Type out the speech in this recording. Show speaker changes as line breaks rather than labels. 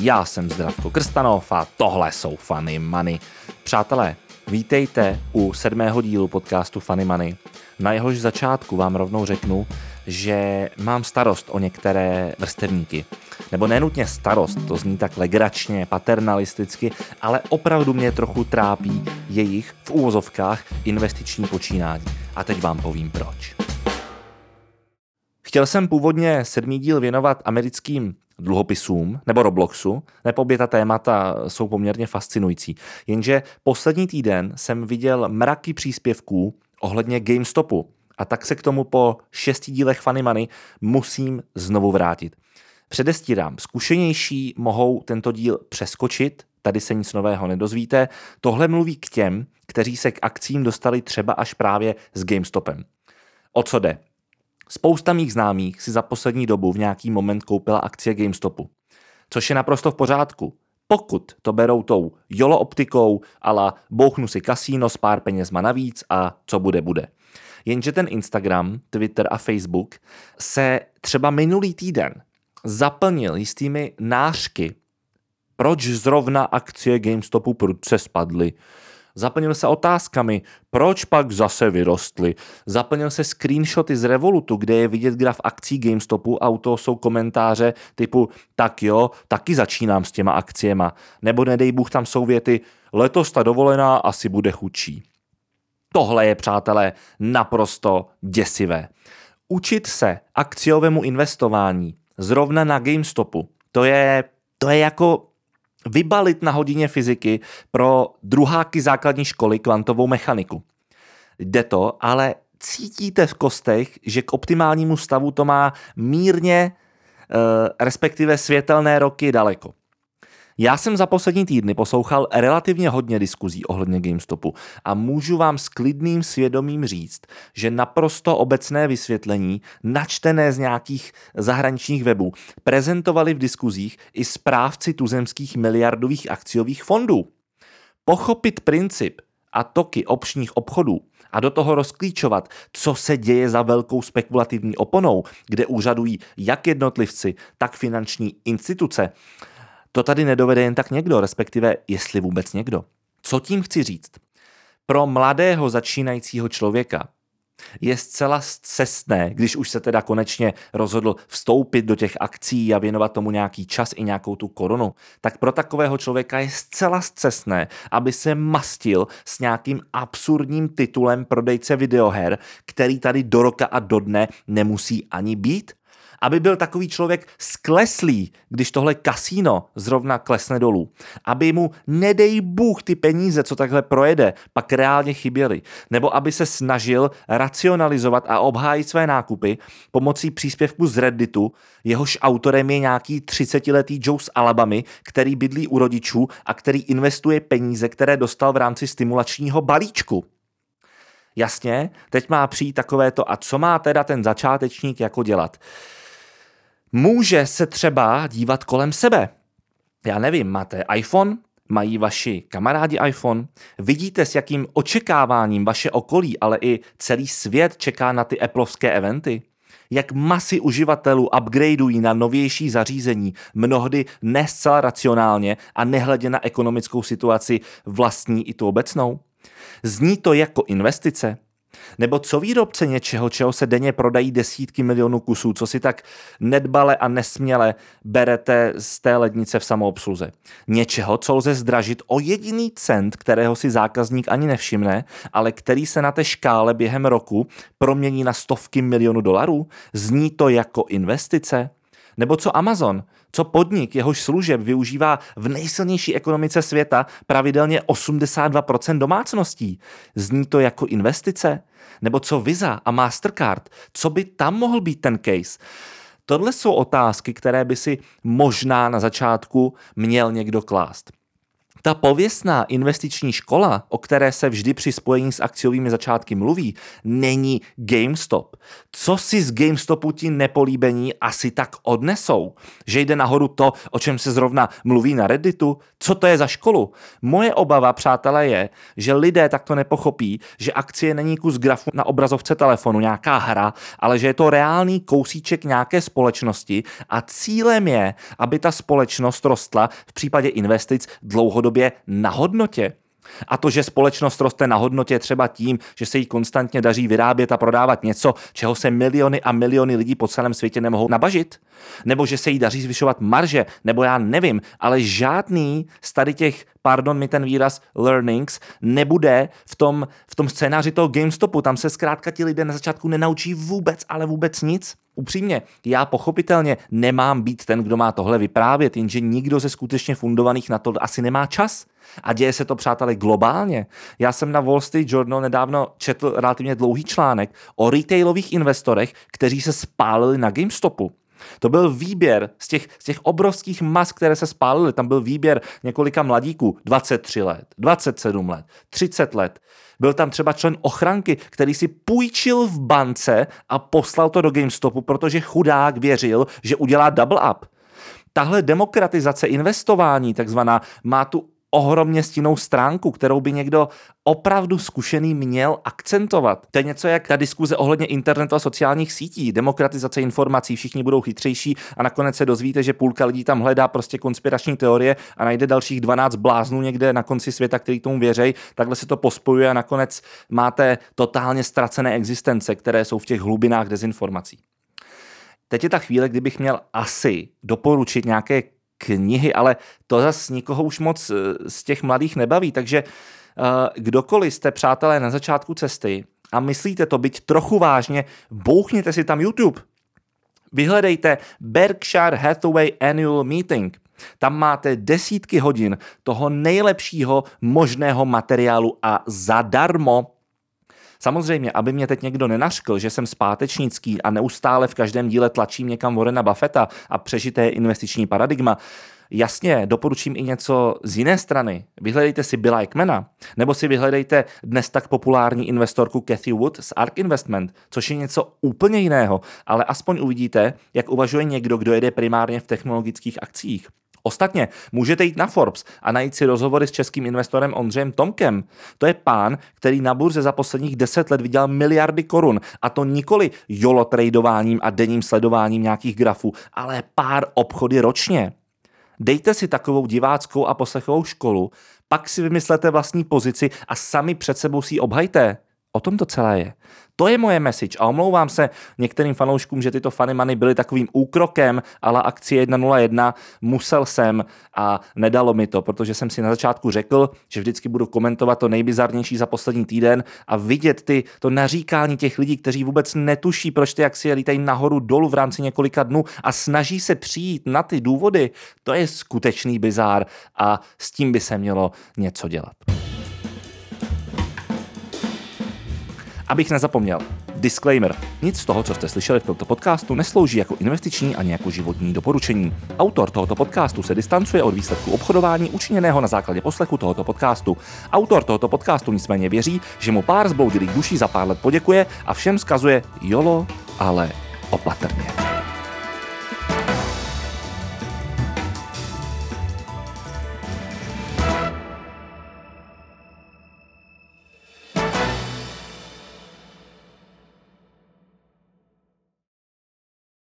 Já jsem Zdravko Krstanov a tohle jsou Funny Money. Přátelé, vítejte u sedmého dílu podcastu Funny Money. Na jehož začátku vám rovnou řeknu, že mám starost o některé vrstevníky. Nebo nenutně starost, to zní tak legračně, paternalisticky, ale opravdu mě trochu trápí jejich v úvozovkách investiční počínání. A teď vám povím proč. Chtěl jsem původně sedmý díl věnovat americkým dluhopisům nebo Robloxu, nebo obě ta témata jsou poměrně fascinující. Jenže poslední týden jsem viděl mraky příspěvků ohledně GameStopu a tak se k tomu po šesti dílech Funny Money musím znovu vrátit. Předestírám, zkušenější mohou tento díl přeskočit, tady se nic nového nedozvíte. Tohle mluví k těm, kteří se k akcím dostali třeba až právě s GameStopem. O co jde? Spousta mých známých si za poslední dobu v nějaký moment koupila akcie GameStopu, což je naprosto v pořádku. Pokud to berou tou jolo optikou, ale bouchnu si kasíno s pár penězma navíc a co bude, bude. Jenže ten Instagram, Twitter a Facebook se třeba minulý týden zaplnil jistými nářky, proč zrovna akcie GameStopu prudce spadly, Zaplnil se otázkami, proč pak zase vyrostly. Zaplnil se screenshoty z Revolutu, kde je vidět graf akcí GameStopu a u toho jsou komentáře typu tak jo, taky začínám s těma akciema. Nebo nedej Bůh tam jsou věty, letos ta dovolená asi bude chudší. Tohle je, přátelé, naprosto děsivé. Učit se akciovému investování zrovna na GameStopu, to je, to je jako vybalit na hodině fyziky pro druháky základní školy kvantovou mechaniku. Jde to, ale cítíte v kostech, že k optimálnímu stavu to má mírně, eh, respektive světelné roky daleko. Já jsem za poslední týdny poslouchal relativně hodně diskuzí ohledně GameStopu a můžu vám s klidným svědomím říct, že naprosto obecné vysvětlení, načtené z nějakých zahraničních webů, prezentovali v diskuzích i správci tuzemských miliardových akciových fondů. Pochopit princip a toky občních obchodů a do toho rozklíčovat, co se děje za velkou spekulativní oponou, kde úřadují jak jednotlivci, tak finanční instituce, to tady nedovede jen tak někdo, respektive jestli vůbec někdo. Co tím chci říct? Pro mladého začínajícího člověka je zcela cestné, když už se teda konečně rozhodl vstoupit do těch akcí a věnovat tomu nějaký čas i nějakou tu korunu, tak pro takového člověka je zcela cestné, aby se mastil s nějakým absurdním titulem prodejce videoher, který tady do roka a do dne nemusí ani být aby byl takový člověk skleslý, když tohle kasíno zrovna klesne dolů. Aby mu, nedej Bůh, ty peníze, co takhle projede, pak reálně chyběly. Nebo aby se snažil racionalizovat a obhájit své nákupy pomocí příspěvku z Redditu, jehož autorem je nějaký 30-letý Joe z Alabamy, který bydlí u rodičů a který investuje peníze, které dostal v rámci stimulačního balíčku. Jasně, teď má přijít takovéto a co má teda ten začátečník jako dělat? Může se třeba dívat kolem sebe. Já nevím, máte iPhone, mají vaši kamarádi iPhone, vidíte, s jakým očekáváním vaše okolí, ale i celý svět čeká na ty Appleovské eventy? Jak masy uživatelů upgradeují na novější zařízení, mnohdy ne zcela racionálně a nehledě na ekonomickou situaci vlastní i tu obecnou? Zní to jako investice? Nebo co výrobce něčeho, čeho se denně prodají desítky milionů kusů, co si tak nedbale a nesměle berete z té lednice v samoobsluze. Něčeho, co lze zdražit o jediný cent, kterého si zákazník ani nevšimne, ale který se na té škále během roku promění na stovky milionů dolarů? Zní to jako investice? Nebo co Amazon? Co podnik, jehož služeb využívá v nejsilnější ekonomice světa pravidelně 82% domácností? Zní to jako investice? Nebo co Visa a Mastercard? Co by tam mohl být ten case? Tohle jsou otázky, které by si možná na začátku měl někdo klást. Ta pověstná investiční škola, o které se vždy při spojení s akciovými začátky mluví, není GameStop. Co si z GameStopu ti nepolíbení asi tak odnesou? Že jde nahoru to, o čem se zrovna mluví na Redditu? Co to je za školu? Moje obava, přátelé, je, že lidé takto nepochopí, že akcie není kus grafu na obrazovce telefonu, nějaká hra, ale že je to reálný kousíček nějaké společnosti a cílem je, aby ta společnost rostla v případě investic dlouhodobě na hodnotě. A to, že společnost roste na hodnotě třeba tím, že se jí konstantně daří vyrábět a prodávat něco, čeho se miliony a miliony lidí po celém světě nemohou nabažit, nebo že se jí daří zvyšovat marže, nebo já nevím, ale žádný z tady těch, pardon mi ten výraz, learnings, nebude v tom, v tom scénáři toho GameStopu. Tam se zkrátka ti lidé na začátku nenaučí vůbec, ale vůbec nic. Upřímně, já pochopitelně nemám být ten, kdo má tohle vyprávět, jenže nikdo ze skutečně fundovaných na to asi nemá čas. A děje se to, přátelé, globálně. Já jsem na Wall Street Journal nedávno četl relativně dlouhý článek o retailových investorech, kteří se spálili na GameStopu. To byl výběr z těch, z těch obrovských mas, které se spálily. Tam byl výběr několika mladíků, 23 let, 27 let, 30 let. Byl tam třeba člen ochranky, který si půjčil v bance a poslal to do GameStopu, protože chudák věřil, že udělá double up. Tahle demokratizace investování, takzvaná, má tu ohromně stinnou stránku, kterou by někdo opravdu zkušený měl akcentovat. To je něco jak ta diskuze ohledně internetu a sociálních sítí, demokratizace informací, všichni budou chytřejší a nakonec se dozvíte, že půlka lidí tam hledá prostě konspirační teorie a najde dalších 12 bláznů někde na konci světa, který tomu věří, takhle se to pospojuje a nakonec máte totálně ztracené existence, které jsou v těch hlubinách dezinformací. Teď je ta chvíle, kdybych měl asi doporučit nějaké knihy, ale to zase nikoho už moc eh, z těch mladých nebaví, takže uh, kdokoliv jste přátelé na začátku cesty a myslíte to být trochu vážně, bouchněte si tam YouTube. Vyhledejte Berkshire Hathaway Annual Meeting. Tam máte desítky hodin toho nejlepšího možného materiálu a zadarmo Samozřejmě, aby mě teď někdo nenaškl, že jsem zpátečnický a neustále v každém díle tlačím někam Warrena Buffetta a přežité investiční paradigma, Jasně, doporučím i něco z jiné strany. Vyhledejte si Billa Ekmana, nebo si vyhledejte dnes tak populární investorku Cathy Wood z ARK Investment, což je něco úplně jiného, ale aspoň uvidíte, jak uvažuje někdo, kdo jede primárně v technologických akcích. Ostatně můžete jít na Forbes a najít si rozhovory s českým investorem Ondřejem Tomkem. To je pán, který na burze za posledních deset let vydělal miliardy korun a to nikoli jolo tradováním a denním sledováním nějakých grafů, ale pár obchody ročně. Dejte si takovou diváckou a poslechovou školu, pak si vymyslete vlastní pozici a sami před sebou si ji obhajte. O tom to celé je. To je moje message a omlouvám se některým fanouškům, že tyto funny money byly takovým úkrokem, ale akcie 1.01 musel jsem a nedalo mi to, protože jsem si na začátku řekl, že vždycky budu komentovat to nejbizarnější za poslední týden a vidět ty, to naříkání těch lidí, kteří vůbec netuší, proč ty akcie lítají nahoru dolů v rámci několika dnů a snaží se přijít na ty důvody, to je skutečný bizár a s tím by se mělo něco dělat. Abych nezapomněl, Disclaimer. Nic z toho, co jste slyšeli v tomto podcastu, neslouží jako investiční ani jako životní doporučení. Autor tohoto podcastu se distancuje od výsledku obchodování učiněného na základě poslechu tohoto podcastu. Autor tohoto podcastu nicméně věří, že mu pár zbloudilých duší za pár let poděkuje a všem zkazuje jolo, ale opatrně.